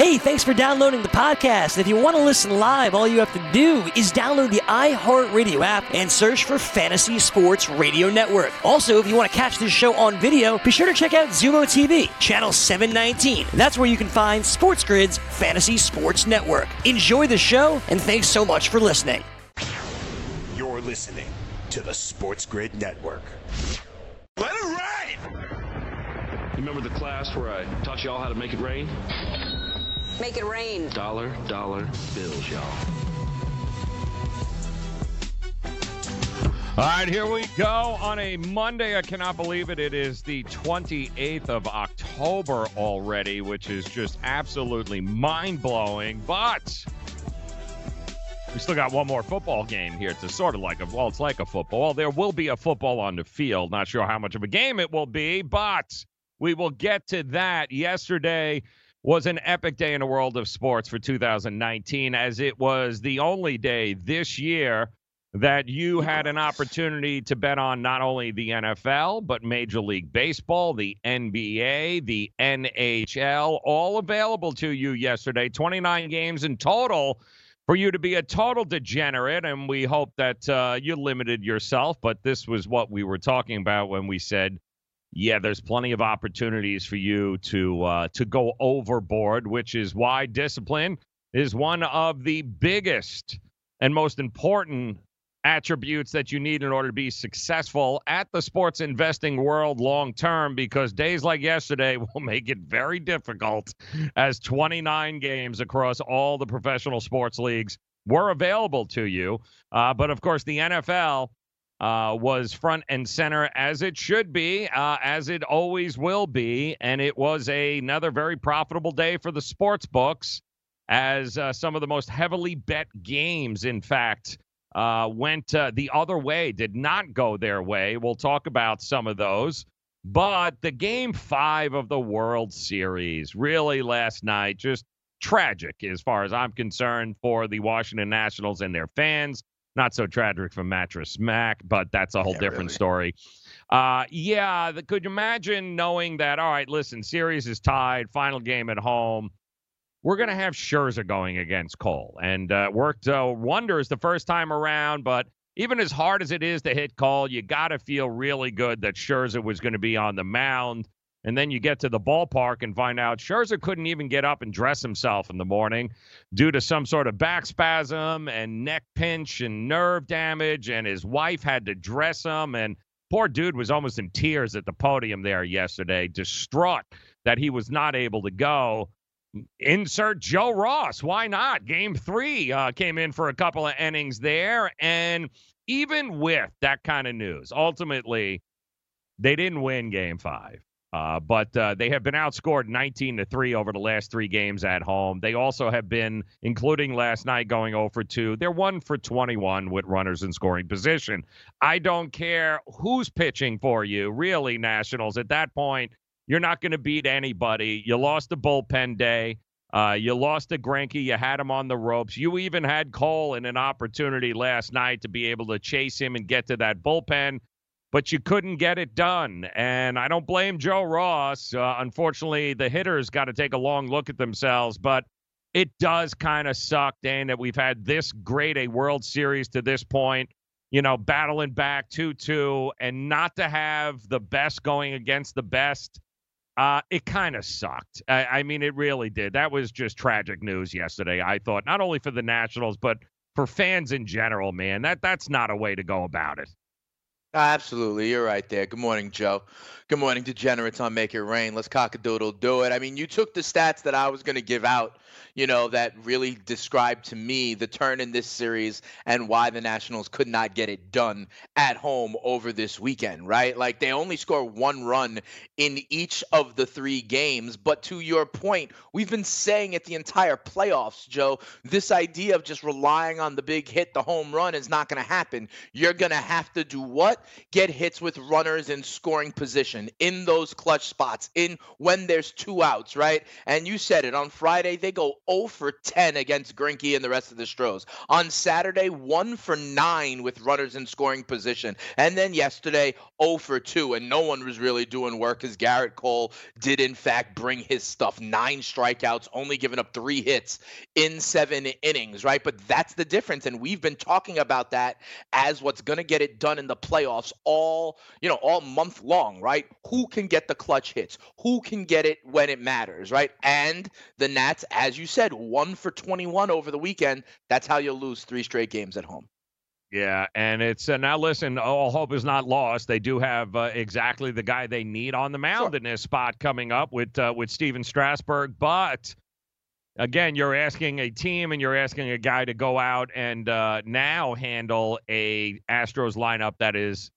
Hey, thanks for downloading the podcast. If you want to listen live, all you have to do is download the iHeartRadio app and search for Fantasy Sports Radio Network. Also, if you want to catch this show on video, be sure to check out Xumo TV, channel 719. That's where you can find Sports Grid's Fantasy Sports Network. Enjoy the show, and thanks so much for listening. You're listening to the Sports Grid Network. Let it rain! You remember the class where I taught y'all how to make it rain? Make it rain. Dollar, dollar bills, y'all. All right, here we go on a Monday. I cannot believe it. It is the 28th of October already, which is just absolutely mind blowing. But we still got one more football game here. It's sort of like a, well, it's like a football. There will be a football on the field. Not sure how much of a game it will be, but we will get to that. Yesterday, was an epic day in the world of sports for 2019, as it was the only day this year that you had an opportunity to bet on not only the NFL, but Major League Baseball, the NBA, the NHL, all available to you yesterday. 29 games in total for you to be a total degenerate. And we hope that uh, you limited yourself, but this was what we were talking about when we said yeah, there's plenty of opportunities for you to uh, to go overboard, which is why discipline is one of the biggest and most important attributes that you need in order to be successful at the sports investing world long term because days like yesterday will make it very difficult as 29 games across all the professional sports leagues were available to you. Uh, but of course, the NFL uh, was front and center as it should be, uh, as it always will be. And it was a, another very profitable day for the sports books, as uh, some of the most heavily bet games, in fact, uh, went uh, the other way, did not go their way. We'll talk about some of those. But the game five of the World Series, really last night, just tragic as far as I'm concerned for the Washington Nationals and their fans. Not so tragic for Mattress Mac, but that's a whole yeah, different really. story. Uh, yeah, the, could you imagine knowing that? All right, listen, series is tied, final game at home. We're going to have Scherzer going against Cole, and uh, worked uh, wonders the first time around. But even as hard as it is to hit Cole, you got to feel really good that Scherzer was going to be on the mound. And then you get to the ballpark and find out Scherzer couldn't even get up and dress himself in the morning due to some sort of back spasm and neck pinch and nerve damage. And his wife had to dress him. And poor dude was almost in tears at the podium there yesterday, distraught that he was not able to go. Insert Joe Ross. Why not? Game three uh, came in for a couple of innings there. And even with that kind of news, ultimately, they didn't win game five. Uh, but uh, they have been outscored 19 to 3 over the last three games at home. They also have been, including last night, going over 2. They're 1 for 21 with runners in scoring position. I don't care who's pitching for you, really, Nationals. At that point, you're not going to beat anybody. You lost the bullpen day. Uh, you lost to Greinke. You had him on the ropes. You even had Cole in an opportunity last night to be able to chase him and get to that bullpen but you couldn't get it done. And I don't blame Joe Ross. Uh, unfortunately, the hitters got to take a long look at themselves, but it does kind of suck, Dane, that we've had this great a World Series to this point, you know, battling back 2 2, and not to have the best going against the best. Uh, it kind of sucked. I, I mean, it really did. That was just tragic news yesterday, I thought, not only for the Nationals, but for fans in general, man. That that's not a way to go about it. Absolutely, you're right there. Good morning, Joe. Good morning, degenerates on Make It Rain. Let's cock a doodle do it. I mean, you took the stats that I was going to give out you know, that really described to me the turn in this series and why the Nationals could not get it done at home over this weekend, right? Like they only score one run in each of the three games. But to your point, we've been saying it the entire playoffs, Joe. This idea of just relying on the big hit, the home run, is not going to happen. You're going to have to do what? get hits with runners in scoring position in those clutch spots, in when there's two outs, right? And you said it on Friday, they go 0 for 10 against Greinke and the rest of the Stros. On Saturday, 1 for 9 with runners in scoring position. And then yesterday, 0 for 2. And no one was really doing work because Gerrit Cole did, in fact, bring his stuff. Nine strikeouts, only giving up three hits in seven innings, right? But that's the difference. And we've been talking about that as what's going to get it done in the playoffs all, you know, all month long, right? Who can get the clutch hits? Who can get it when it matters, right? And the Nats, as you said, one for 21 over the weekend. That's how you'll lose three straight games at home. Yeah, and it's uh, now listen. All hope is not lost. They do have uh, exactly the guy they need on the mound sure. in this spot coming up with uh, with Stephen Strasburg. But again, you're asking a team and you're asking a guy to go out and uh, now handle a Astros lineup that is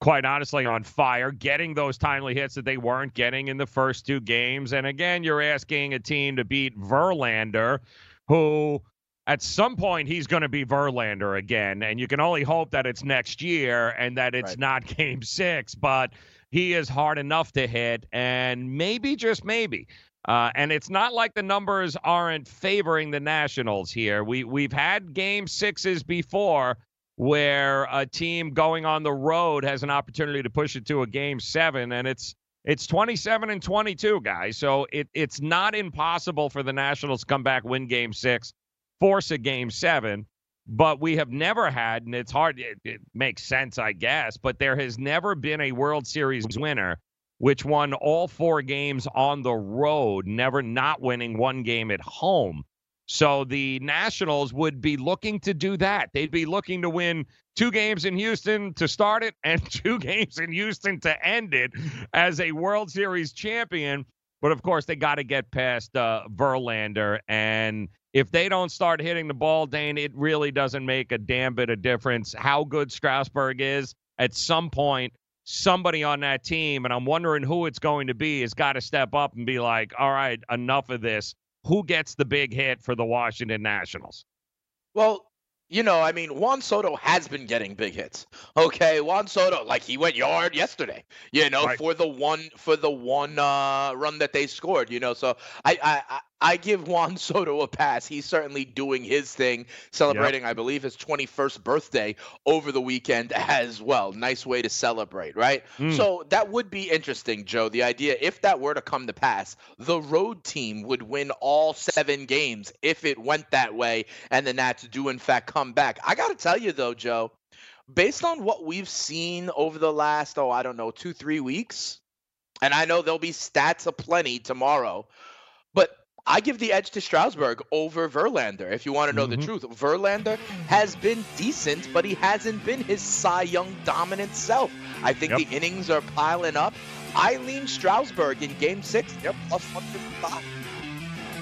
quite honestly on fire, getting those timely hits that they weren't getting in the first two games. And again, you're asking a team to beat Verlander, who at some point he's going to be Verlander again, and you can only hope that it's next year and that it's right. not Game Six. But he is hard enough to hit, and maybe just maybe. Uh, and it's not like the numbers aren't favoring the Nationals here. We we've had Game Sixes before where a team going on the road has an opportunity to push it to a Game Seven, and it's it's 27 and 22, guys. So it, it's not impossible for the Nationals to come back, win Game Six force a game seven. But we have never had, and it's hard, it, it makes sense, I guess, but there has never been a World Series winner which won all four games on the road, never not winning one game at home. So the Nationals would be looking to do that. They'd be looking to win two games in Houston to start it and two games in Houston to end it as a World Series champion. But of course, they got to get past uh, Verlander. And if they don't start hitting the ball, Dane, it really doesn't make a damn bit of difference how good Strasburg is. At some point, somebody on that team, and I'm wondering who it's going to be, has got to step up and be like, all right, enough of this. Who gets the big hit for the Washington Nationals? Well, you know, I mean, Juan Soto has been getting big hits. Okay, Juan Soto, like he went yard yesterday. You know, right. for the one for the one uh, run that they scored. You know, so I I I give Juan Soto a pass. He's certainly doing his thing, celebrating, yep. I believe, his 21st birthday over the weekend as well. Nice way to celebrate, right? Mm. So that would be interesting, Joe. The idea, if that were to come to pass, the road team would win all seven games if it went that way and the Nats do, in fact, come back. I got to tell you, though, Joe, based on what we've seen over the last, oh, I don't know, two, three weeks, and I know there'll be stats aplenty tomorrow, I give the edge to Strasburg over Verlander. If you want to know mm-hmm. the truth, Verlander has been decent, but he hasn't been his Cy Young dominant self. I think yep. the innings are piling up. I lean Strasburg in Game Six. Yep, plus one fifty-five.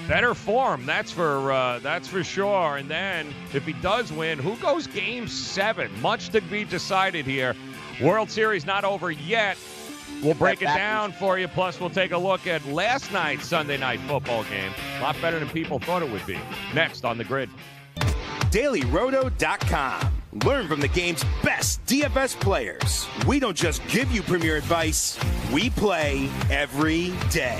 Better form, that's for uh, that's for sure. And then if he does win, who goes Game Seven? Much to be decided here. World Series not over yet. We'll break it down for you. Plus, we'll take a look at last night's Sunday night football game. A lot better than people thought it would be. Next on the grid. DailyRoto.com. Learn from the game's best DFS players. We don't just give you premier advice, we play every day.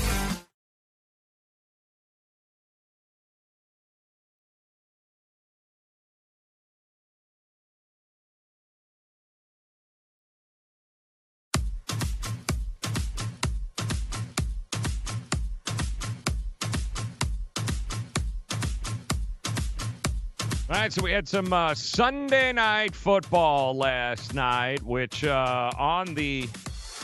so we had some uh, Sunday night football last night, which uh, on the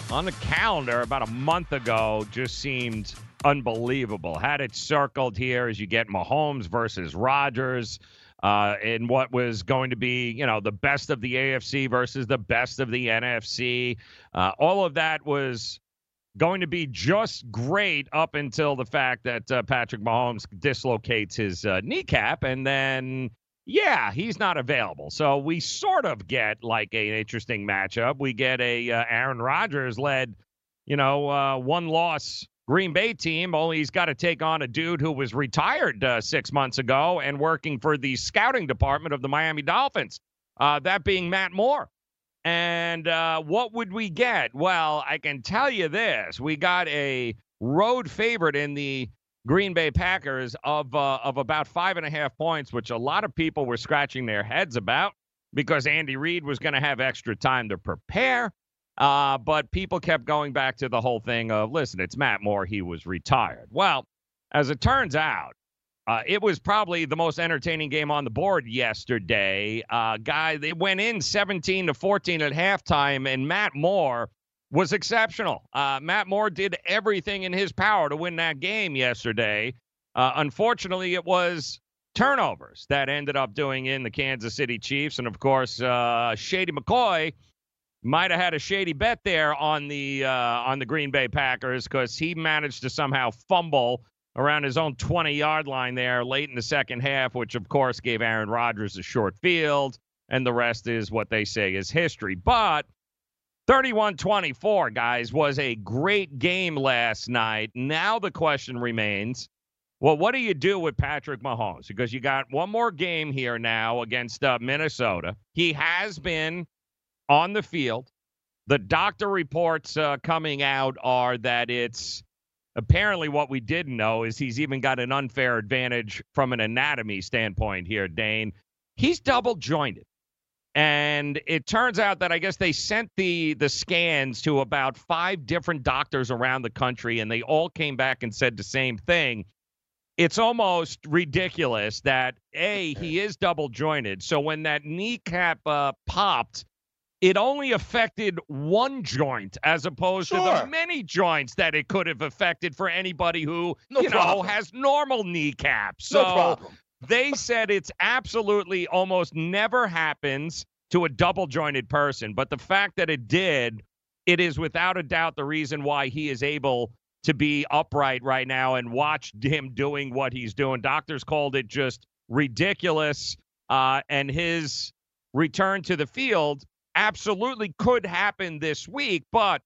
on the calendar about a month ago just seemed unbelievable. Had it circled here as you get Mahomes versus Rodgers uh, in what was going to be, you know, the best of the AFC versus the best of the NFC. Uh, all of that was going to be just great up until the fact that uh, Patrick Mahomes dislocates his uh, kneecap, and then yeah, he's not available. So we sort of get like an interesting matchup. We get a uh, Aaron Rodgers led, you know, uh, one loss Green Bay team, only he's got to take on a dude who was retired uh, six months ago and working for the scouting department of the Miami Dolphins, uh, that being Matt Moore. And uh, what would we get? Well, I can tell you this we got a road favorite in the Green Bay Packers of, uh, of about five and a half points, which a lot of people were scratching their heads about because Andy Reid was going to have extra time to prepare. Uh, but people kept going back to the whole thing of, listen, it's Matt Moore. He was retired. Well, as it turns out, uh, it was probably the most entertaining game on the board yesterday. Uh, guy, they went in 17 to 14 at halftime, and Matt Moore was exceptional. Uh, Matt Moore did everything in his power to win that game yesterday. Uh, unfortunately, it was turnovers that ended up doing in the Kansas City Chiefs, and of course, uh, Shady McCoy might have had a shady bet there on the uh, on the Green Bay Packers because he managed to somehow fumble around his own 20 yard line there late in the second half, which of course gave Aaron Rodgers a short field, and the rest is what they say is history. But 31 24, guys, was a great game last night. Now the question remains well, what do you do with Patrick Mahomes? Because you got one more game here now against uh, Minnesota. He has been on the field. The doctor reports uh, coming out are that it's apparently what we didn't know is he's even got an unfair advantage from an anatomy standpoint here, Dane. He's double jointed. And it turns out that I guess they sent the the scans to about five different doctors around the country, and they all came back and said the same thing. It's almost ridiculous that a he is double jointed. So when that kneecap uh, popped, it only affected one joint as opposed sure. to the many joints that it could have affected for anybody who no you problem. know has normal kneecaps. So no problem. They said it's absolutely almost never happens to a double jointed person, but the fact that it did, it is without a doubt the reason why he is able to be upright right now and watch him doing what he's doing. Doctors called it just ridiculous, uh, and his return to the field absolutely could happen this week. But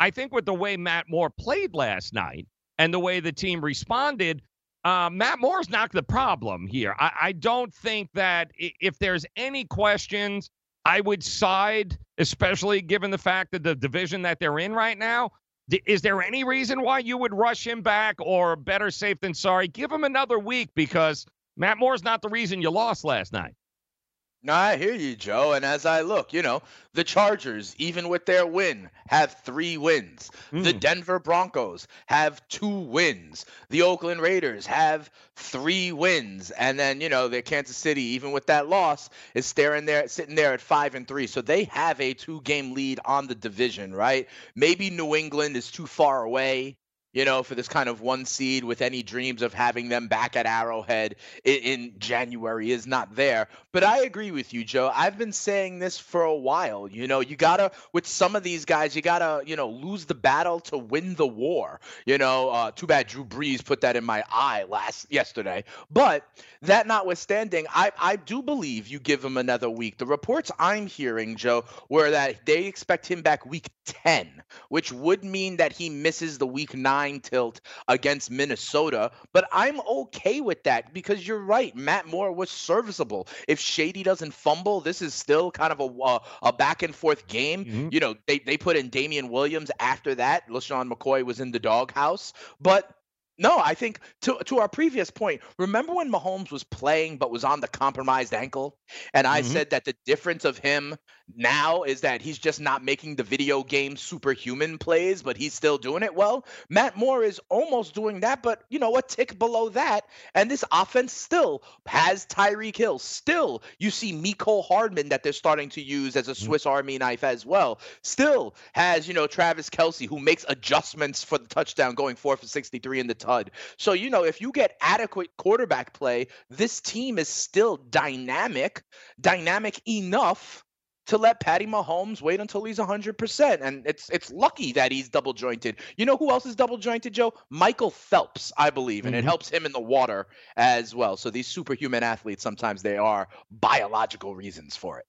I think with the way Matt Moore played last night and the way the team responded, uh, Matt Moore's not the problem here. I, I don't think that if there's any questions, I would side, especially given the fact that the division that they're in right now. Is there any reason why you would rush him back or better safe than sorry? Give him another week because Matt Moore's not the reason you lost last night. No, I hear you, Joe. And as I look, you know, the Chargers, even with their win, have three wins. Mm. The hmm. Denver Broncos have two wins. The Oakland Raiders have three wins. And then, you know, the Kansas City, even with that loss, is staring there, sitting there at five and three. So they have a two game lead on the division, right? Maybe New England is too far away you know, for this kind of one seed with any dreams of having them back at Arrowhead in, in, January is not there. But I agree with you, Joe. I've been saying this for a while. You know, you gotta with some of these guys, you gotta, you know, lose the battle to win the war. You know, uh, too bad Drew Brees put that in my eye last yesterday. But that notwithstanding, I I do believe you give him another week. The reports I'm hearing, Joe, were that they expect him back week 10, which would mean that he misses the week nine tilt against Minnesota. But I'm okay with that because you're right. Matt Moore was serviceable. If Shady doesn't fumble, this is still kind of a, a, a back and forth game. Mm-hmm. You know, they, they put in Damien Williams after that. LeSean McCoy was in the doghouse. But no, I think to to our previous point, remember when Mahomes was playing but was on the compromised ankle? And I mm-hmm. said that the difference of him now is that he's just not making the video game superhuman plays, but he's still doing it well. Matt Moore is almost doing that, but you know, a tick below that. And this offense still has Tyreek Hill. Still, you see Mecole Hardman that they're starting to use as a mm-hmm. Swiss Army knife as well. Still has, you know, Travis Kelce who makes adjustments for the touchdown going four for 63 in the TUD. So, you know, if you get adequate quarterback play, this team is still dynamic, dynamic enough to let Patty Mahomes wait until he's 100%. And it's it's lucky that he's double jointed. You know who else is double jointed, Joe? Michael Phelps, I believe. And mm-hmm. it helps him in the water as well. So these superhuman athletes, sometimes they are biological reasons for it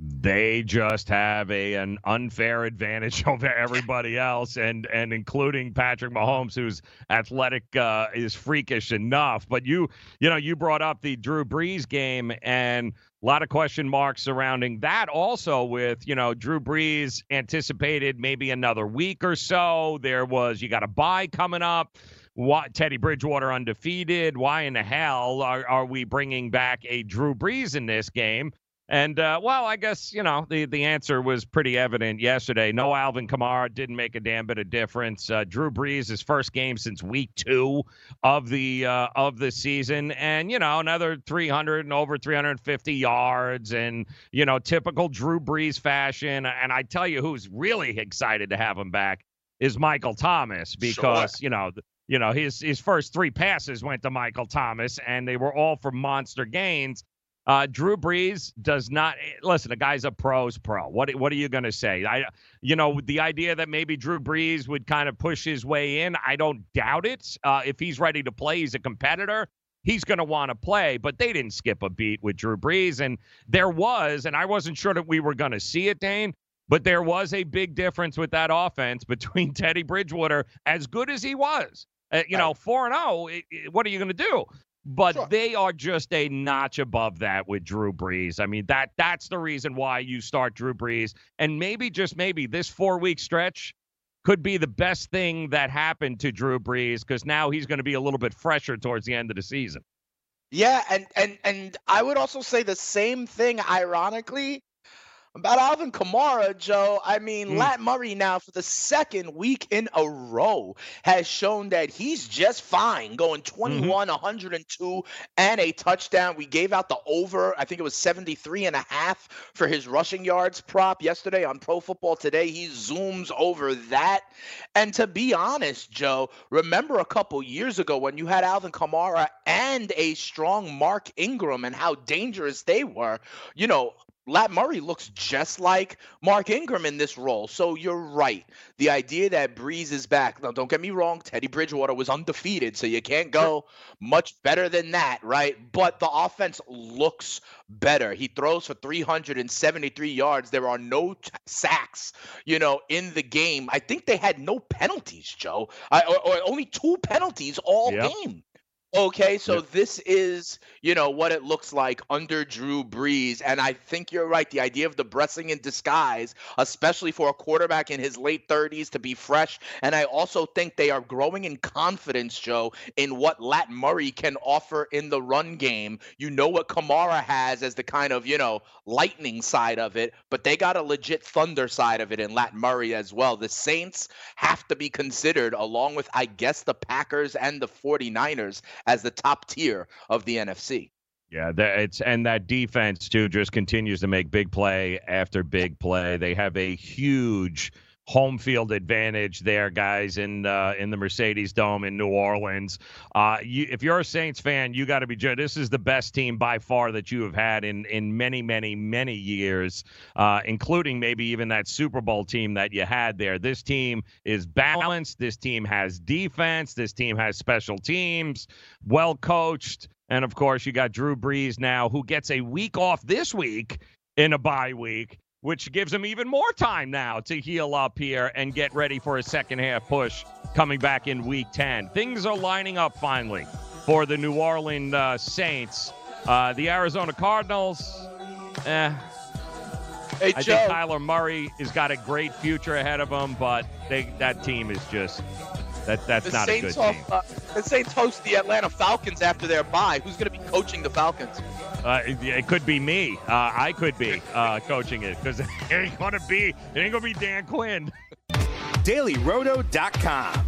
they just have a an unfair advantage over everybody else and and including Patrick Mahomes who's athletic uh, is freakish enough but you you know you brought up the Drew Brees game and a lot of question marks surrounding that also with you know Drew Brees anticipated maybe another week or so there was you got a buy coming up What Teddy Bridgewater undefeated. Why in the hell are, are we bringing back a Drew Brees in this game? And uh, well, I guess you know the the answer was pretty evident yesterday. No Alvin Kamara didn't make a damn bit of difference. Uh, Drew Brees his first game since week two of the uh, of the season, and you know another 300 and over 350 yards, and you know typical Drew Brees fashion. And I tell you, who's really excited to have him back is Michael Thomas because sure. you know. You know his his first three passes went to Michael Thomas, and they were all for monster gains. Uh, Drew Brees does not eh, listen. The guy's a pro's pro. What what are you going to say? I, you know, the idea that maybe Drew Brees would kind of push his way in, I don't doubt it. Uh, if he's ready to play, he's a competitor. He's going to want to play, but they didn't skip a beat with Drew Brees, and there was, and I wasn't sure that we were going to see it, Dane. But there was a big difference with that offense between Teddy Bridgewater, as good as he was. Uh, you know, 4 and 0, what are you going to do? But sure. they are just a notch above that with Drew Brees. I mean, that that's the reason why you start Drew Brees. And maybe just maybe this four week stretch could be the best thing that happened to Drew Brees because now he's going to be a little bit fresher towards the end of the season. Yeah, and and and I would also say the same thing ironically about Alvin Kamara, Joe, I mean, mm. Lat Murray now for the second week in a row has shown that he's just fine going 21, mm-hmm. 102, and a touchdown. We gave out the over, I think it was 73 and a half for his rushing yards prop yesterday on Pro Football Today. He zooms over that. And to be honest, Joe, remember a couple years ago when you had Alvin Kamara and a strong Mark Ingram and how dangerous they were? You know, Lat Murray looks just like Mark Ingram in this role. So you're right. The idea that Brees is back. Now, don't get me wrong. Teddy Bridgewater was undefeated, so you can't go much better than that, right? But the offense looks better. He throws for 373 yards. There are no t- sacks, you know, in the game. I think they had no penalties, Joe, I, or, or, only two penalties all yep. game. Okay, so yep. this is, you know, what it looks like under Drew Brees. And I think you're right. The idea of the blessing in disguise, especially for a quarterback in his late 30s to be fresh. And I also think they are growing in confidence, Joe, in what Lat Murray can offer in the run game. You know what Kamara has as the kind of, you know, lightning side of it, but they got a legit thunder side of it in Lat Murray as well. The Saints have to be considered, along with, I guess, the Packers and the 49ers as the top tier of the NFC. Yeah, it's and that defense too just continues to make big play after big play. They have a huge home field advantage there, guys, in uh, in the Mercedes Dome in New Orleans. Uh, you, if you're a Saints fan, you got to be. This is the best team by far that you have had in in many, many, many years, uh, including maybe even that Super Bowl team that you had there. This team is balanced. This team has defense. This team has special teams, well coached. And of course, you got Drew Brees now, who gets a week off this week in a bye week which gives him even more time now to heal up here and get ready for a second half push coming back in week 10. Things are lining up finally for the New Orleans uh, Saints. Uh, the Arizona Cardinals, eh. Hey, I Joe. think Kyler Murray has got a great future ahead of him, but they, that team is just that that's the not Saints a good team. Uh, the Saints host the Atlanta Falcons after their bye. Who's going to be coaching the Falcons? Uh, it, could be me. Uh, I could be uh, coaching it because it ain't gonna be. It ain't gonna be Dan Quinn. DailyRoto.com.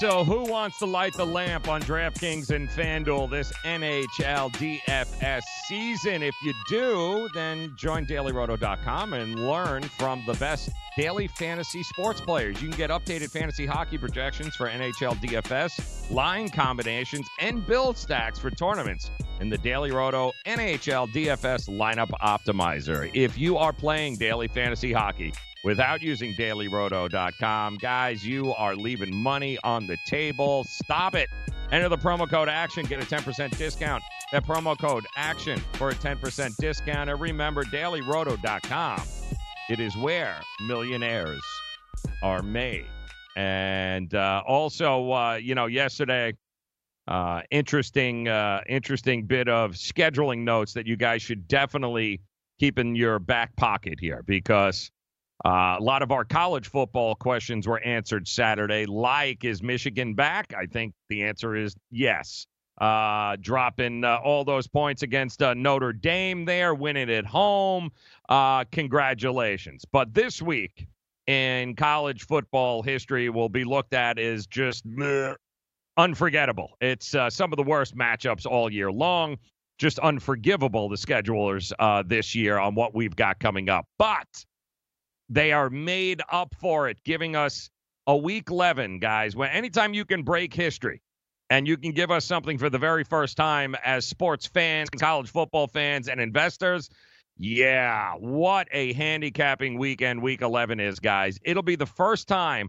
so who wants to light the lamp on DraftKings and FanDuel this NHL DFS season? If you do, then join dailyroto.com and learn from the best daily fantasy sports players. You can get updated fantasy hockey projections for NHL DFS, line combinations, and build stacks for tournaments in the Daily Roto NHL DFS lineup optimizer. If you are playing daily fantasy hockey, without using dailyroto.com. Guys, you are leaving money on the table. Stop it. Enter the promo code ACTION, get a 10% discount. That promo code ACTION for a 10% discount. And remember, dailyroto.com. It is where millionaires are made. And uh, also, uh, you know, yesterday, uh, interesting, uh, interesting bit of scheduling notes that you guys should definitely keep in your back pocket here because uh, a lot of our college football questions were answered Saturday. Like, is Michigan back? I think the answer is yes. Uh, dropping uh, all those points against uh, Notre Dame there, winning at home. Uh, congratulations. But this week in college football history will be looked at as just unforgettable. It's uh, some of the worst matchups all year long. Just unforgivable, the schedulers this year on what we've got coming up. But they are made up for it, giving us a week 11, guys. When anytime you can break history and you can give us something for the very first time as sports fans, college football fans, and investors, yeah, what a handicapping weekend week 11 is, guys. It'll be the first time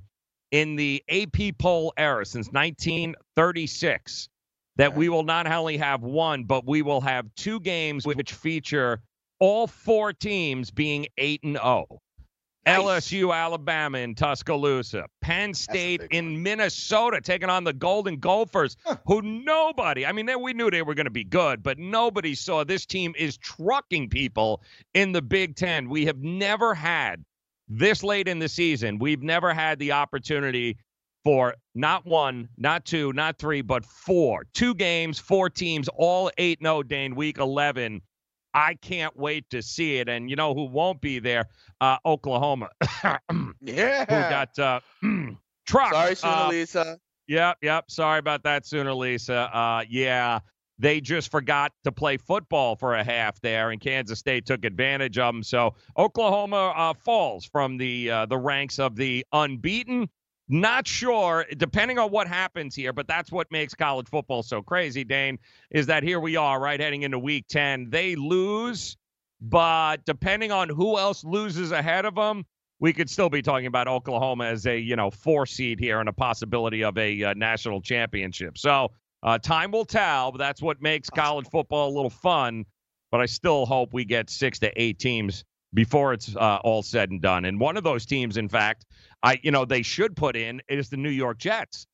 in the AP poll era since 1936 that we will not only have one, but we will have two games which feature all four teams being 8 and 0. LSU, Alabama in Tuscaloosa, Penn State in Minnesota taking on the Golden Gophers, who nobody, I mean, they, we knew they were going to be good, but nobody saw this team is trucking people in the Big Ten. We have never had this late in the season, we've never had the opportunity for not one, not two, not three, but four. Two games, four teams, all 8 0 Dane, week 11. I can't wait to see it. And you know who won't be there? Uh, Oklahoma. yeah. Who got uh, truck. Sorry, Sooner uh, Lisa. Yep, yep. Sorry about that, Sooner Lisa. Uh, yeah, they just forgot to play football for a half there, and Kansas State took advantage of them. So Oklahoma uh, falls from the uh, the ranks of the unbeaten. Not sure, depending on what happens here, but that's what makes college football so crazy, Dane, is that here we are, right, heading into week 10. They lose, but depending on who else loses ahead of them, we could still be talking about Oklahoma as a, you know, four seed here and a possibility of a uh, national championship. So uh, time will tell, but that's what makes college football a little fun. But I still hope we get six to eight teams before it's uh, all said and done. And one of those teams, in fact, I you know they should put in is the New York Jets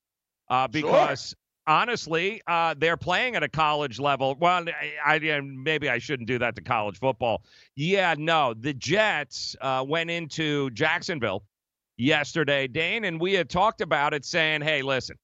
uh, because sure. honestly, uh, they're playing at a college level. Well, I, I, maybe I shouldn't do that to college football. Yeah, no, the Jets uh, went into Jacksonville yesterday, Dane, and we had talked about it, saying, "Hey, listen."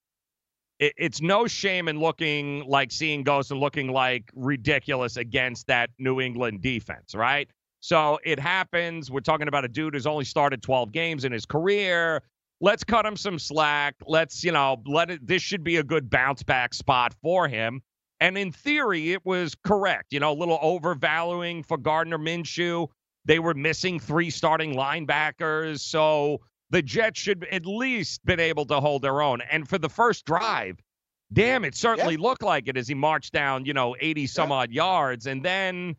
It, it's no shame in looking like seeing ghosts and looking like ridiculous against that New England defense, right? So it happens. We're talking about a dude who's only started 12 games in his career. Let's cut him some slack. Let's, you know, let it. This should be a good bounce back spot for him. And in theory, it was correct. You know, a little overvaluing for Gardner Minshew. They were missing three starting linebackers. So the Jets should at least been able to hold their own. And for the first drive, damn, it certainly yeah. looked like it as he marched down, you know, 80 some yeah. odd yards. And then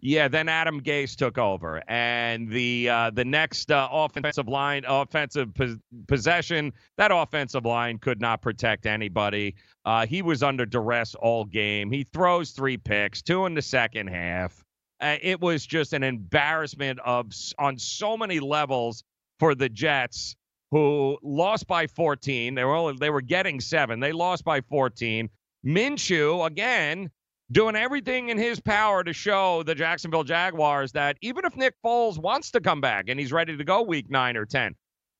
Yeah, then Adam Gase took over, and the uh, the next uh, offensive line, offensive pos- possession, that offensive line could not protect anybody. Uh, he was under duress all game. He throws three picks, two in the second half. Uh, it was just an embarrassment of on so many levels for the Jets, who lost by 14. They were only, they were getting seven. They lost by 14. Minshew again doing everything in his power to show the Jacksonville Jaguars that even if Nick Foles wants to come back and he's ready to go week nine or 10,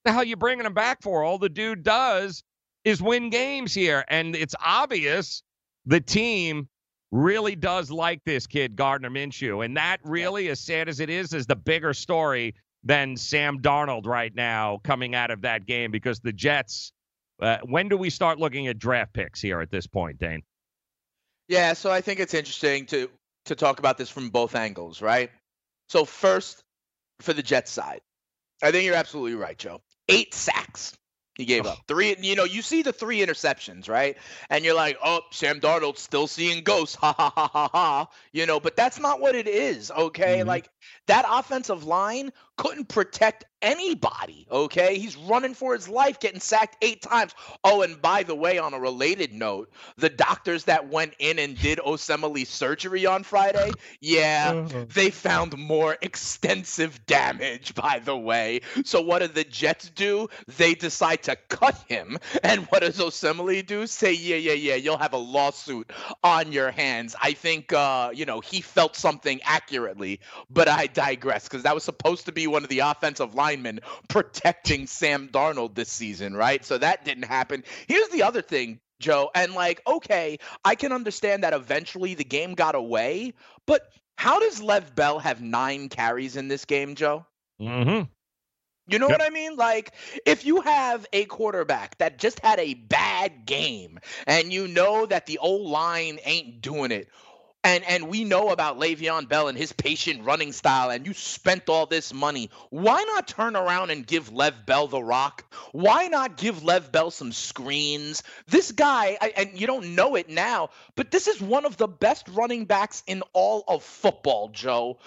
the hell you bringing him back for? All the dude does is win games here. And it's obvious the team really does like this kid, Gardner Minshew. And that really, as sad as it is, is the bigger story than Sam Darnold right now coming out of that game because the Jets. Uh, when do we start looking at draft picks here at this point, Dane? Yeah, so I think it's interesting to to talk about this from both angles, right? So first, for the Jets side, I think you're absolutely right, Joe. Eight sacks he gave up three. You know, you see the three interceptions, right? And you're like, oh, Sam Darnold still seeing ghosts, ha ha ha ha ha. You know, but that's not what it is. Okay, mm-hmm. like that offensive line couldn't protect anybody. Okay, he's running for his life, getting sacked eight times. Oh, and by the way, on a related note, the doctors that went in and did Osemele surgery on Friday, yeah, uh-huh. they found more extensive damage. By the way, so what do the Jets do? They decide to cut him, and what does Osemele do? Say, yeah, yeah, yeah, you'll have a lawsuit on your hands. I think, uh, you know, he felt something accurately, but I digress because that was supposed to be one of the offensive linemen protecting Sam Darnold this season, right? So that didn't happen. Here's the other thing, Joe, and like, okay, I can understand that eventually the game got away, but how does Lev Bell have nine carries in this game, Joe? Mm-hmm. You know yep. what I mean? Like, if you have a quarterback that just had a bad game and you know that the old line ain't doing it, and and we know about Le'Veon Bell and his patient running style, and you spent all this money. Why not turn around and give Lev Bell the rock? Why not give Lev Bell some screens? This guy, I, and you don't know it now, but this is one of the best running backs in all of football, Joe.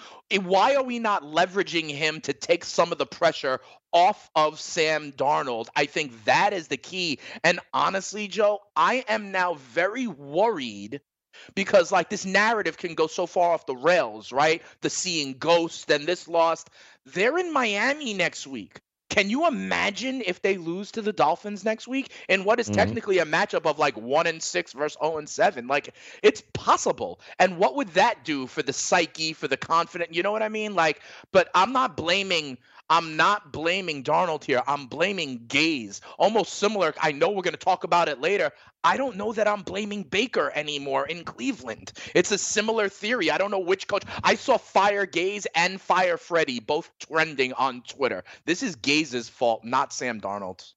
Why are we not leveraging him to take some of the pressure off of Sam Darnold. I think that is the key. And honestly, Joe, I am now very worried because like this narrative can go so far off the rails, right? The seeing ghosts and this lost. They're in Miami next week. Can you imagine if they lose to the Dolphins next week in what is mm-hmm. technically a matchup of like one and six versus zero oh and seven? Like it's possible. And what would that do for the psyche, for the confident? You know what I mean? Like, but I'm not blaming. I'm not blaming Darnold here. I'm blaming Gase. Almost similar. I know we're going to talk about it later. I don't know that I'm blaming Baker anymore in Cleveland. It's a similar theory. I don't know which coach. I saw Fire Gase and Fire Freddie both trending on Twitter. This is Gase's fault, not Sam Darnold's.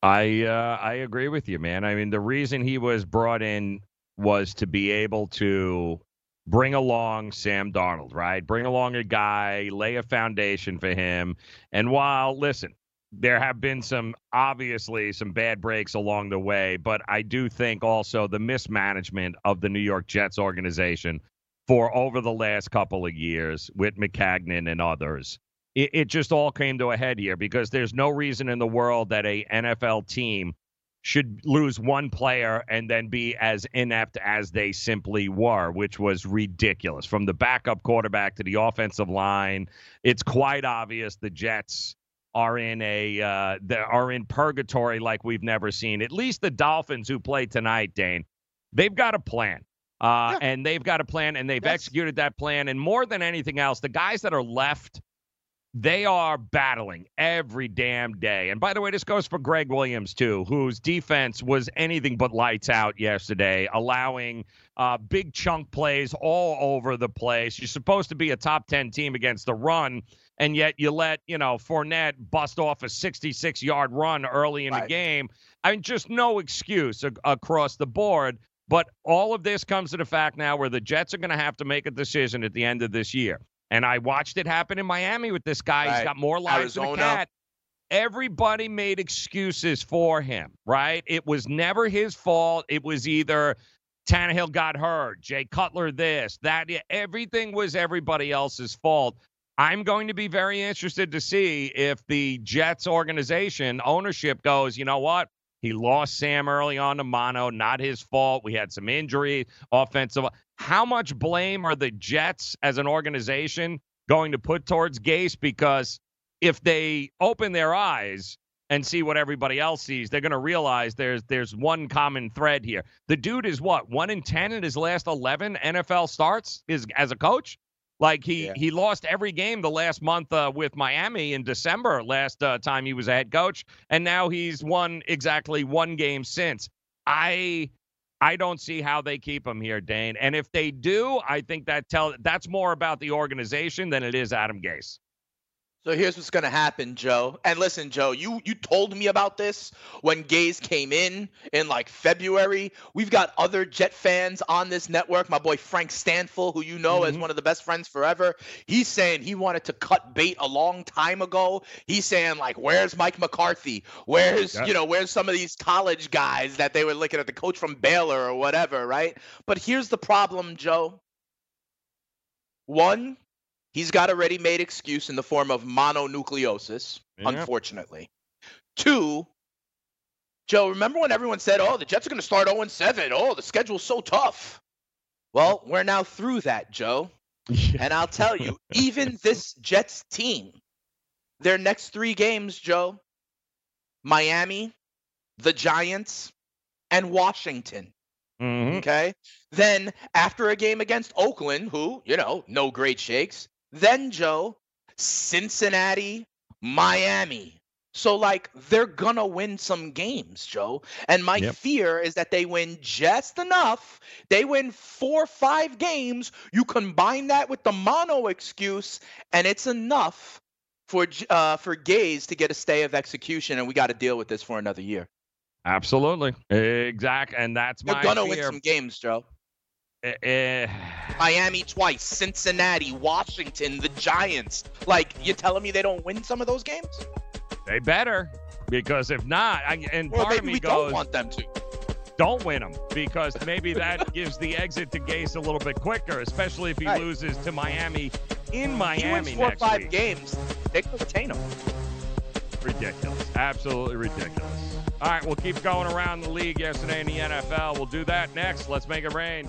I uh, I agree with you, man. I mean, the reason he was brought in was to be able to bring along Sam Darnold, right? Bring along a guy, lay a foundation for him. And while, listen, there have been some obviously some bad breaks along the way, but I do think also the mismanagement of the New York Jets organization for over the last couple of years with Maccagnan and others. It, it just all came to a head here because there's no reason in the world that a NFL team should lose one player and then be as inept as they simply were, which was ridiculous. From the backup quarterback to the offensive line, it's quite obvious the Jets are in a uh, they are in purgatory like we've never seen. At least the Dolphins who play tonight, Dane, they've got a plan. Uh, yeah. And they've got a plan, and they've yes. executed that plan. And more than anything else, the guys that are left they are battling every damn day. And by the way, this goes for Gregg Williams, too, whose defense was anything but lights out yesterday, allowing uh, big chunk plays all over the place. You're supposed to be a top 10 team against the run, and yet you let, you know, Fournette bust off a 66 yard run early in right. the game. I mean, just no excuse a- across the board. But all of this comes to the fact now where the Jets are going to have to make a decision at the end of this year. And I watched it happen in Miami with this guy. Right. He's got more lives Arizona. than a cat. Everybody made excuses for him, right? It was never his fault. It was either Tannehill got hurt. Jay Cutler, this, that. Everything was everybody else's fault. I'm going to be very interested to see if the Jets organization ownership goes, you know what? He lost Sam early on to mono, not his fault. We had some injury, offensive. How much blame are the Jets as an organization going to put towards Gase? Because if they open their eyes and see what everybody else sees, they're going to realize there's there's one common thread here. The dude is what one in ten in his last eleven NFL starts is as a coach. Like he yeah. he lost every game the last month uh, with Miami in December last uh, time he was a head coach, and now he's won exactly one game since. I I don't see how they keep him here, Dane. And if they do, I think that tell that's more about the organization than it is Adam Gase. So here's what's gonna happen, Joe. And listen, Joe, you you told me about this when Gase came in in like February. We've got other Jet fans on this network. My boy Frank Stanfill, who you know mm-hmm. as one of the best friends forever, he's saying he wanted to cut bait a long time ago. He's saying like, "Where's Mike McCarthy? Where's you know where's some of these college guys that they were looking at the coach from Baylor or whatever, right?" But here's the problem, Joe. One, He's got a ready made excuse in the form of mononucleosis, yeah. unfortunately. Two, Joe, remember when everyone said, oh, the Jets are going to start 0 7? Oh, the schedule's so tough. Well, we're now through that, Joe. and I'll tell you, even this Jets team, their next three games, Joe Miami, the Giants, and Washington. Mm-hmm. Okay. Then after a game against Oakland, who, you know, no great shakes, then Joe, Cincinnati, Miami. So like they're gonna win some games, Joe. And my yep. fear is that they win just enough. They win four, five games. You combine that with the mono excuse, and it's enough for uh, for Gase to get a stay of execution, and we got to deal with this for another year. Absolutely, exact, and that's they're my. They're gonna win some games, Joe. Uh, Miami twice, Cincinnati, Washington, the Giants. Like, you telling me they don't win some of those games? They better, because if not, I, and well, part of me we goes, don't want them to. Don't win them because maybe that gives the exit to Gase a little bit quicker, especially if he right. loses to Miami in Miami he wins four next five week. games. They can retain them. Ridiculous, absolutely ridiculous. All right, we'll keep going around the league yesterday in the NFL. We'll do that next. Let's make it rain.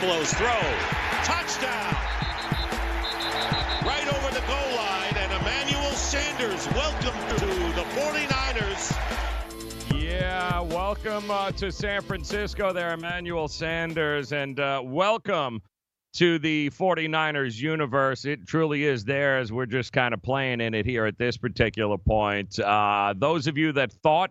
Garoppolo's throw. Touchdown. Right over the goal line. And Emmanuel Sanders, welcome to the 49ers. Yeah, welcome uh, to San Francisco there, Emmanuel Sanders. And uh, welcome to the 49ers universe. It truly is theirs. We're just kind of playing in it here at this particular point. Uh, those of you that thought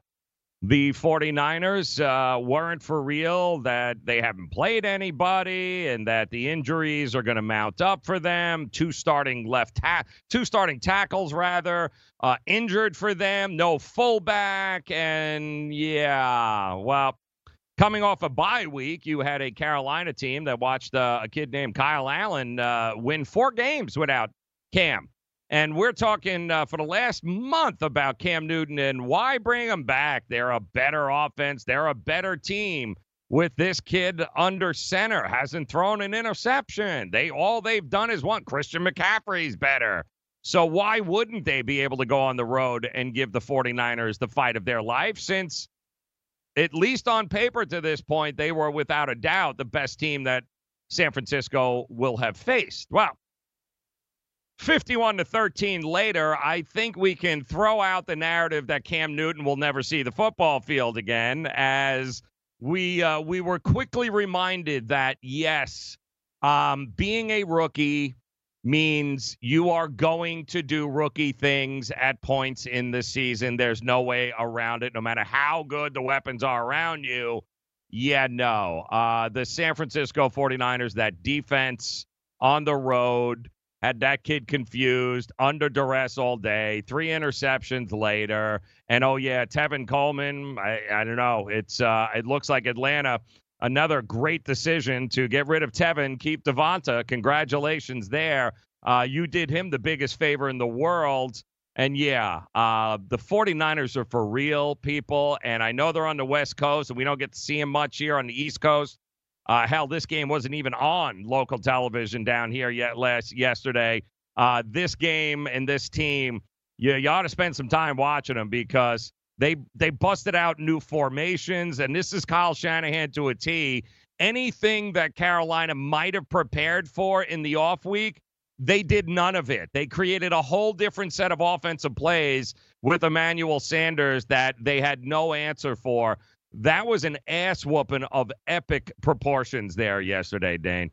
the 49ers uh, weren't for real, that they haven't played anybody, and that the injuries are going to mount up for them. Two starting left, ta- two starting tackles rather, uh, injured for them. No fullback, and yeah, well, coming off a bye week, you had a Carolina team that watched uh, a kid named Kyle Allen uh, win four games without Cam. And we're talking uh, for the last month about Cam Newton and why bring him back. They're a better offense, they're a better team with this kid under center. Hasn't thrown an interception. They all they've done is one. Christian McCaffrey's better. So why wouldn't they be able to go on the road and give the 49ers the fight of their life since at least on paper to this point they were without a doubt the best team that San Francisco will have faced. Well, 51 to 13 later, I think we can throw out the narrative that Cam Newton will never see the football field again as we uh, we were quickly reminded that yes, um, being a rookie means you are going to do rookie things at points in the season. There's no way around it, no matter how good the weapons are around you. Yeah, no. Uh, the San Francisco 49ers, that defense on the road, had that kid confused, under duress all day, three interceptions later. And oh, yeah, Tevin Coleman, I, I don't know. It's uh, It looks like Atlanta another great decision to get rid of Tevin, keep Devonta. Congratulations there. Uh, you did him the biggest favor in the world. And yeah, uh, the 49ers are for real people. And I know they're on the West Coast, and we don't get to see them much here on the East Coast. Uh, hell, this game wasn't even on local television down here yet last yesterday. Uh, this game and this team, you, you ought to spend some time watching them because they they busted out new formations, and this is Kyle Shanahan to a T. Anything that Carolina might have prepared for in the off week, they did none of it. They created a whole different set of offensive plays with Emmanuel Sanders that they had no answer for. That was an ass whooping of epic proportions there yesterday, Dane.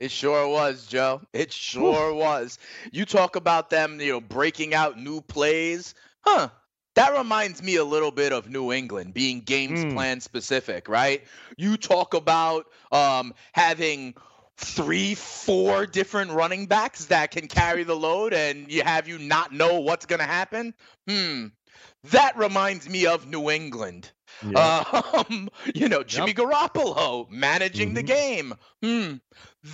It sure was, Joe. It sure was. You talk about them, you know, breaking out new plays. Huh. That reminds me a little bit of New England being games Mm. plan specific, right? You talk about um, having three, four different running backs that can carry the load, and you have you not know what's going to happen. Hmm. That reminds me of New England. Um, you know, Jimmy Garoppolo managing the game. Hmm.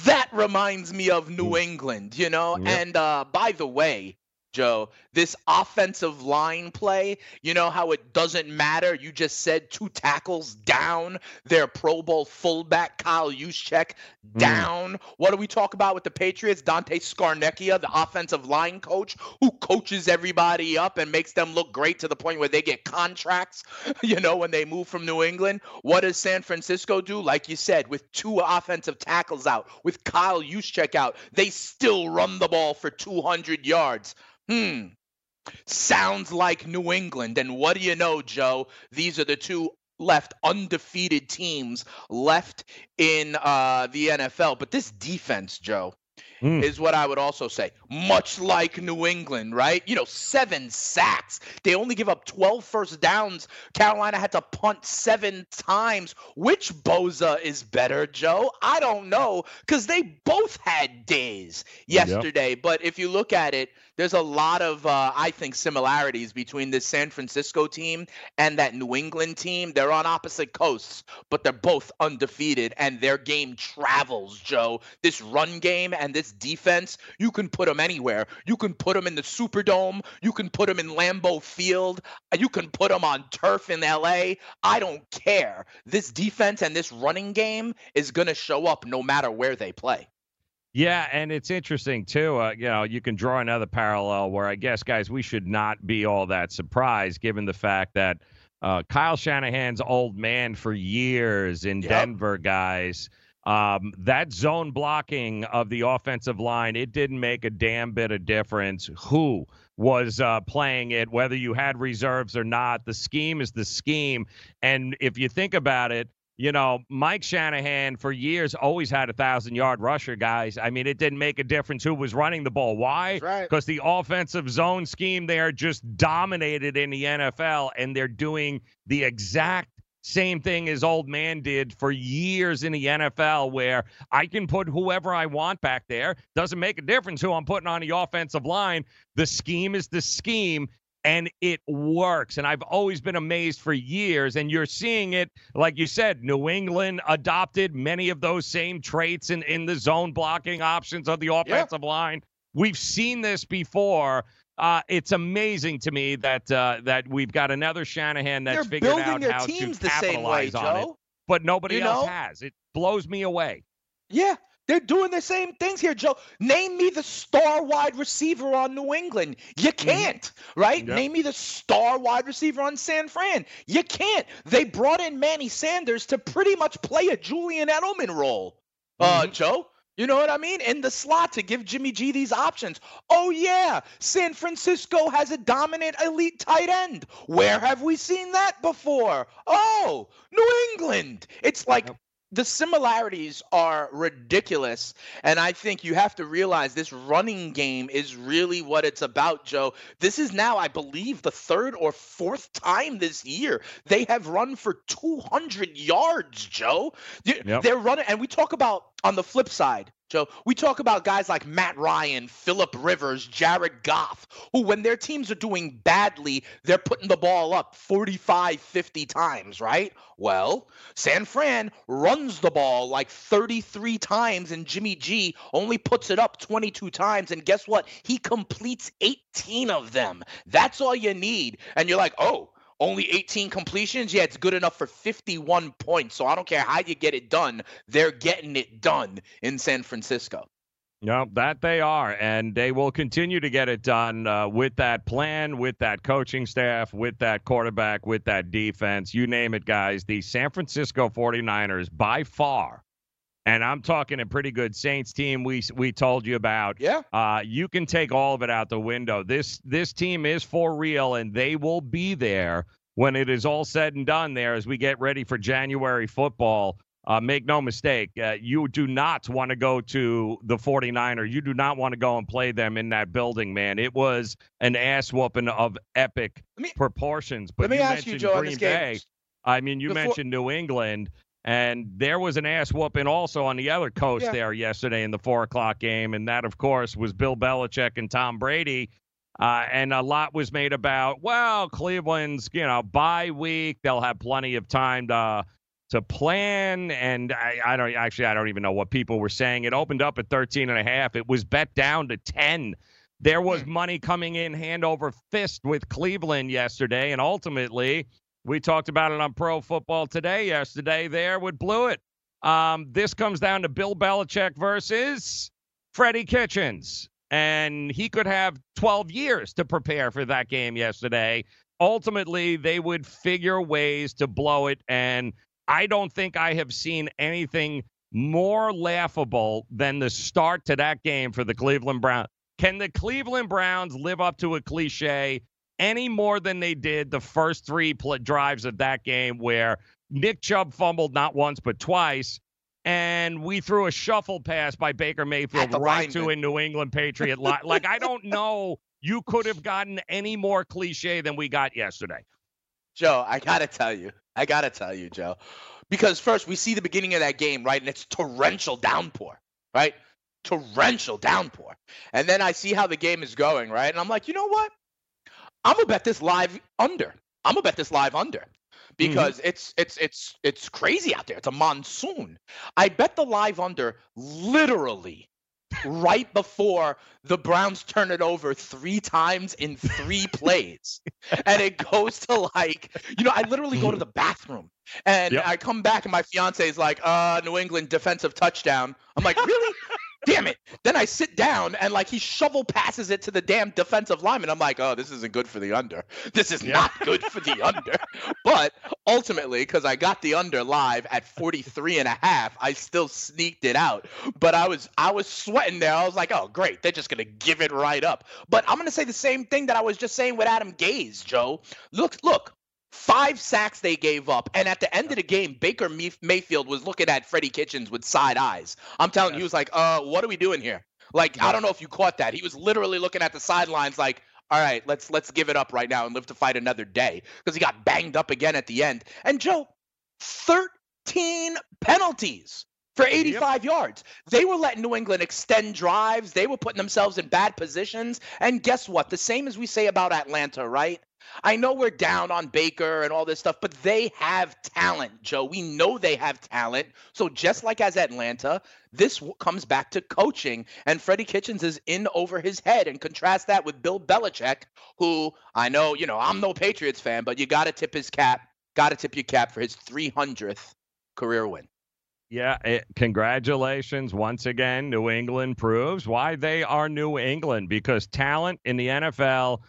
That reminds me of New England, you know? Yep. And uh, by the way, Joe, this offensive line play, you know how it doesn't matter? You just said two tackles down, their Pro Bowl fullback, Kyle Juszczyk, hmm. down. What do we talk about with the Patriots? Dante Scarnecchia, the offensive line coach, who coaches everybody up and makes them look great to the point where they get contracts, you know, when they move from New England. What does San Francisco do? Like you said, with two offensive tackles out, with Kyle Juszczyk out, they still run the ball for 200 yards. Hmm. Sounds like New England. And what do you know, Joe? These are the two left undefeated teams left in uh, the NFL. But this defense, Joe, Mm. is what I would also say. Much like New England, right? You know, seven sacks. They only give up 12 first downs. Carolina had to punt seven times. Which Bosa is better, Joe? I don't know because they both had days yesterday. But if you look at it, there's a lot of, uh, I think, similarities between this San Francisco team and that New England team. They're on opposite coasts, but they're both undefeated, and their game travels, Joe. This run game and this defense, you can put them anywhere. You can put them in the Superdome. You can put them in Lambeau Field. You can put them on turf in LA. I don't care. This defense and this running game is going to show up no matter where they play. Yeah, and it's interesting too. Uh, you know, you can draw another parallel where I guess, guys, we should not be all that surprised given the fact that uh, Kyle Shanahan's old man for years in Yep. Denver, guys. Um, that zone blocking of the offensive line, it didn't make a damn bit of difference who was uh, playing it, whether you had reserves or not. The scheme is the scheme. And if you think about it, you know, Mike Shanahan for years always had a thousand yard rusher, guys. I mean, it didn't make a difference who was running the ball. Why? That's right. Because the offensive zone scheme there just dominated in the NFL, and they're doing the exact same thing as old man did for years in the NFL, where I can put whoever I want back there. Doesn't make a difference who I'm putting on the offensive line. The scheme is the scheme and it works. And I've always been amazed for years. And you're seeing it, like you said, New England adopted many of those same traits in, in the zone blocking options of the offensive line. We've seen this before. Uh, it's amazing to me that uh, that we've got another Shanahan that's They're figured building out how teams to the same way, capitalize on it, Joe. but nobody You else know? has. It blows me away. Yeah, they're doing the same things here, Joe. Name me the star wide receiver on New England. You can't, right? Yep. Name me the star wide receiver on San Fran. You can't. They brought in Manny Sanders to pretty much play a Julian Edelman role. Uh, Joe, You know what I mean? In the slot to give Jimmy G these options. Oh, yeah, San Francisco has a dominant elite tight end. Where have we seen that before? Oh, New England. It's like the similarities are ridiculous. And I think you have to realize this running game is really what it's about, Joe. This is now, I believe, the third or fourth time this year they have run for 200 yards, Joe. Yep. They're running, and we talk about on the flip side, Joe, we talk about guys like Matt Ryan, Philip Rivers, Jared Goff, who, when their teams are doing badly, they're putting the ball up 45, 50 times, right? Well, San Fran runs the ball like 33 times, and Jimmy G only puts it up 22 times. And guess what? He completes 18 of them. That's all you need. And you're like, oh, only 18 completions. Yeah, it's good enough for 51 points. So I don't care how you get it done. They're getting it done in San Francisco. No, that they are, and they will continue to get it done uh, with that plan, with that coaching staff, with that quarterback, with that defense. You name it, guys. The San Francisco 49ers, by far, and I'm talking a pretty good Saints team we we told you about. Yeah. Uh, you can take all of it out the window. This this team is for real, and they will be there when it is all said and done. There as we get ready for January football. Uh, make no mistake, uh, you do not want to go to the 49er. You do not want to go and play them in that building, man. It was an ass whooping of epic me, proportions. But let me you ask you, Joe, Green Bay. I mean, you Before, mentioned New England. And there was an ass whooping also on the other coast yeah. there yesterday in the four o'clock game. And that, of course, was Bill Belichick and Tom Brady. Uh, and a lot was made about, well, Cleveland's, you know, bye week. They'll have plenty of time to to plan. And I, I don't actually, I don't even know what people were saying. It opened up at 13 and a half. It was bet down to 10. There was hmm. money coming in hand over fist with Cleveland yesterday. And ultimately, we talked about it on Pro Football Today yesterday there with Blewett. Um, this comes down to Bill Belichick versus Freddie Kitchens. And he could have 12 years to prepare for that game yesterday. Ultimately, they would figure ways to blow it. And I don't think I have seen anything more laughable than the start to that game for the Cleveland Browns. Can the Cleveland Browns live up to a cliche any more than they did the first three pl- drives of that game where Nick Chubb fumbled not once but twice. And we threw a shuffle pass by Baker Mayfield right to a New England Patriot. Li- like, I don't know. You could have gotten any more cliche than we got yesterday. Joe, I got to tell you. I got to tell you, Joe. Because first, we see the beginning of that game, right? And it's torrential downpour, right? Torrential downpour. And then I see how the game is going, right? And I'm like, you know what? I'm gonna bet this live under. I'm gonna bet this live under because mm-hmm. it's it's it's it's crazy out there. It's a monsoon. I bet the live under literally right before the Browns turn it over three times in three plays. and it goes to like, you know, I literally go to the bathroom and yep. I come back and my fiance is like, uh, New England defensive touchdown. I'm like, really? Damn it. Then I sit down and like he shovel passes it to the damn defensive lineman. I'm like, oh, this isn't good for the under. This is yeah. not good for the under. But ultimately, because I got the under live at 43 and a half, I still sneaked it out. But I was I was sweating there. I was like, oh great, they're just gonna give it right up. But I'm gonna say the same thing that I was just saying with Adam Gase, Joe. Look, look, Five sacks they gave up. And at the end of the game, Baker Mayfield was looking at Freddie Kitchens with side eyes. I'm telling you, he was like, uh, what are we doing here? Like, I don't know if you caught that. He was literally looking at the sidelines like, all right, let's let's give it up right now and live to fight another day. Because he got banged up again at the end. And Joe, 13 penalties for 85 yep. yards. They were letting New England extend drives. They were putting themselves in bad positions. And guess what? The same as we say about Atlanta, right? I know we're down on Baker and all this stuff, but they have talent, Joe. We know they have talent. So just like as Atlanta, this comes back to coaching, and Freddie Kitchens is in over his head. And contrast that with Bill Belichick, who I know, you know, I'm no Patriots fan, but you got to tip his cap, got to tip your cap for his 300th career win. Yeah, it, eh, congratulations once again. New England proves why they are New England because talent in the NFL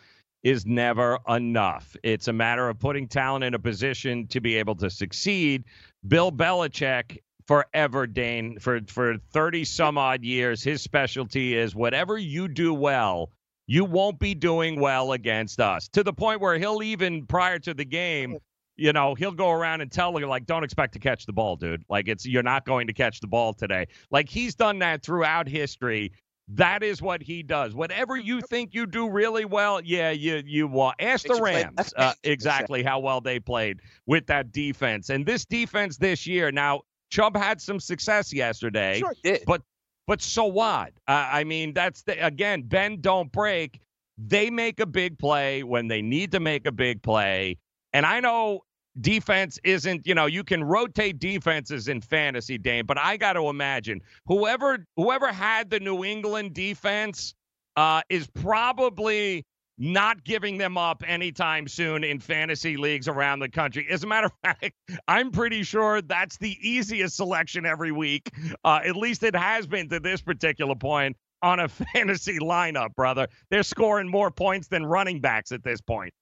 is never enough. It's a matter of putting talent in a position to be able to succeed. Bill Belichick, forever, Dane. For for 30 some odd years, his specialty is whatever you do well, you won't be doing well against us. To the point where he'll even prior to the game, you know, he'll go around and tell you like, don't expect to catch the ball, dude. Like it's you're not going to catch the ball today. Like he's done that throughout history. That is what he does. Whatever you think you do really well, yeah, you you uh, ask the Rams uh, exactly how well they played with that defense. And this defense this year, now Chubb had some success yesterday, Sure did. but but so what? Uh, I mean, that's the, again, Ben don't break. They make a big play when they need to make a big play, and I know defense isn't. You know, you can rotate defenses in fantasy, Dane, but I got to imagine whoever whoever had the New England defense uh, is probably not giving them up anytime soon in fantasy leagues around the country. As a matter of fact, I'm pretty sure that's the easiest selection every week. Uh, at least it has been to this particular point on a fantasy lineup, brother. They're scoring more points than running backs at this point.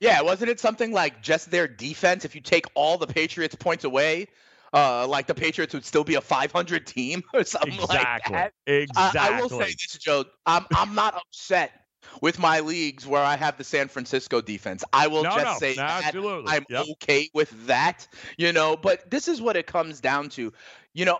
Yeah, wasn't it something like just their defense? If you take all the Patriots points away, uh, like the Patriots would still be a 500 team or something Exactly. like that. Exactly. I, I will say this, Joe. I'm I'm not upset with my leagues where I have the San Francisco defense. I will No, just no, say no, that absolutely. I'm Yep. okay with that, you know. But this is what it comes down to, you know.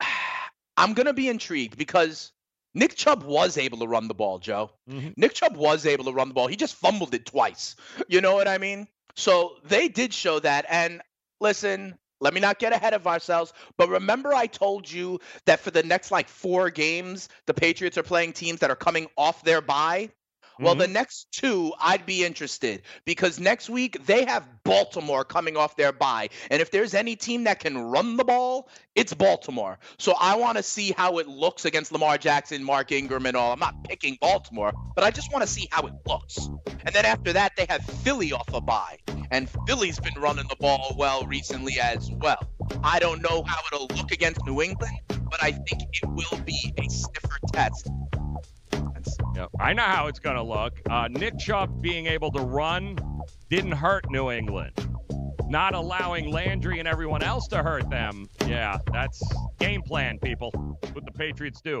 I'm gonna be intrigued because Nick Chubb was able to run the ball, Joe. Mhm. Nick Chubb was able to run the ball. He just fumbled it twice. You know what I mean? So they did show that. And listen, let me not get ahead of ourselves, but remember I told you that for the next like four games, the Patriots are playing teams that are coming off their bye? Well, mm-hmm. the next two, I'd be interested because next week they have Baltimore coming off their bye. And if there's any team that can run the ball, it's Baltimore. So I want to see how it looks against Lamar Jackson, Mark Ingram, and all. I'm not picking Baltimore, but I just want to see how it looks. And then after that, they have Philly off a bye. And Philly's been running the ball well recently as well. I don't know how it'll look against New England, but I think it will be a stiffer test. Yep. I know how it's going to look. Uh, Nick Chubb being able to run didn't hurt New England. Not allowing Landry and everyone else to hurt them. Yeah, that's game plan, people. What the Patriots do.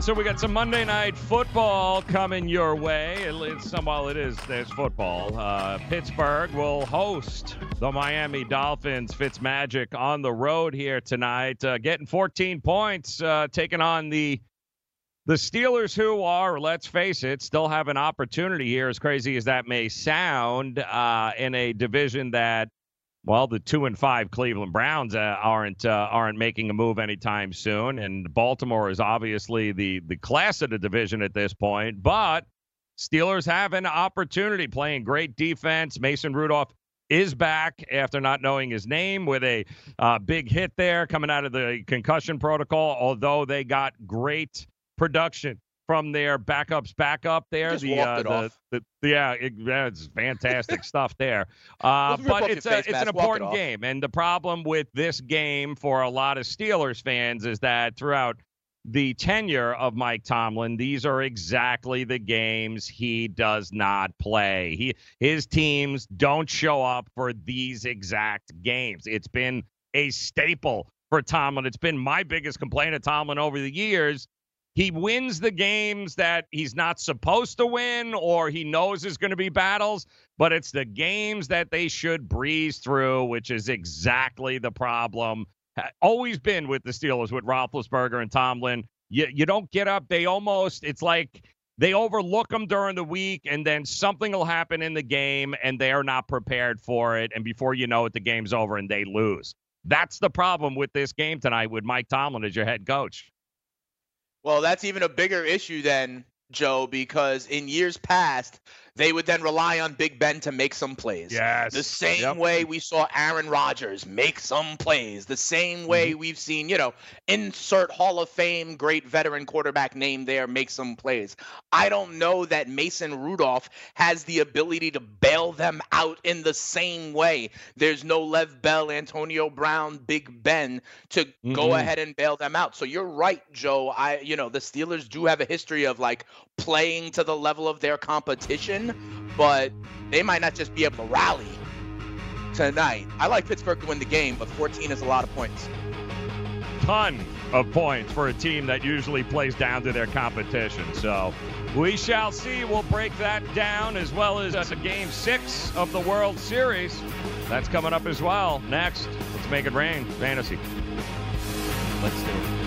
Right, so we got some Monday night football coming your way. It's some while it is there's football. Uh, Pittsburgh will host the Miami Dolphins. Fitzmagic on the road here tonight, uh, getting 14 points, uh, taking on the the Steelers, who are, let's face it, still have an opportunity here. As crazy as that may sound, uh, in a division that well, the two and five Cleveland Browns uh, aren't uh, aren't making a move anytime soon, and Baltimore is obviously the the class of the division at this point. But Steelers have an opportunity, playing great defense. Mason Rudolph is back after not knowing his name with a uh, big hit there coming out of the concussion protocol. Although they got great production from their backups backup there. just the, uh, it the, off. the yeah, it, it's fantastic stuff there. Uh, Just rip off but it's a, it's an mask, it important off. game, and the problem with this game for a lot of Steelers fans is that throughout the tenure of Mike Tomlin, these are exactly the games he does not play. He his teams don't show up for these exact games. It's been a staple for Tomlin. It's been my biggest complaint of Tomlin over the years. He wins the games that he's not supposed to win or he knows is going to be battles, but it's the games that they should breeze through, which is exactly the problem. Always been with the Steelers with Roethlisberger and Tomlin. You, you don't get up. They almost, it's like they overlook them during the week and then something will happen in the game and they're not prepared for it. And before you know it, the game's over and they lose. That's the problem with this game tonight with Mike Tomlin as your head coach. Well, that's even a bigger issue than Joe, because in years past, they would then rely on Big Ben to make some plays. Yes. The same Yep. way we saw Aaron Rodgers make some plays. The same way Mm-hmm. we've seen, you know, insert Hall of Fame great veteran quarterback name there, make some plays. I don't know that Mason Rudolph has the ability to bail them out in the same way. There's no Lev Bell, Antonio Brown, Big Ben to go Mm-mm. ahead and bail them out. So you're right, Joe. I you know, the Steelers do have a history of like playing to the level of their competition, but they might not just be able to rally tonight. I like Pittsburgh to win the game, but 14 is a lot of points. ton of points for a team that usually plays down to their competition. So we shall see. We'll break that down as well as a game six of the World Series. That's coming up as well. Next, let's make it rain. Fantasy. Let's do it.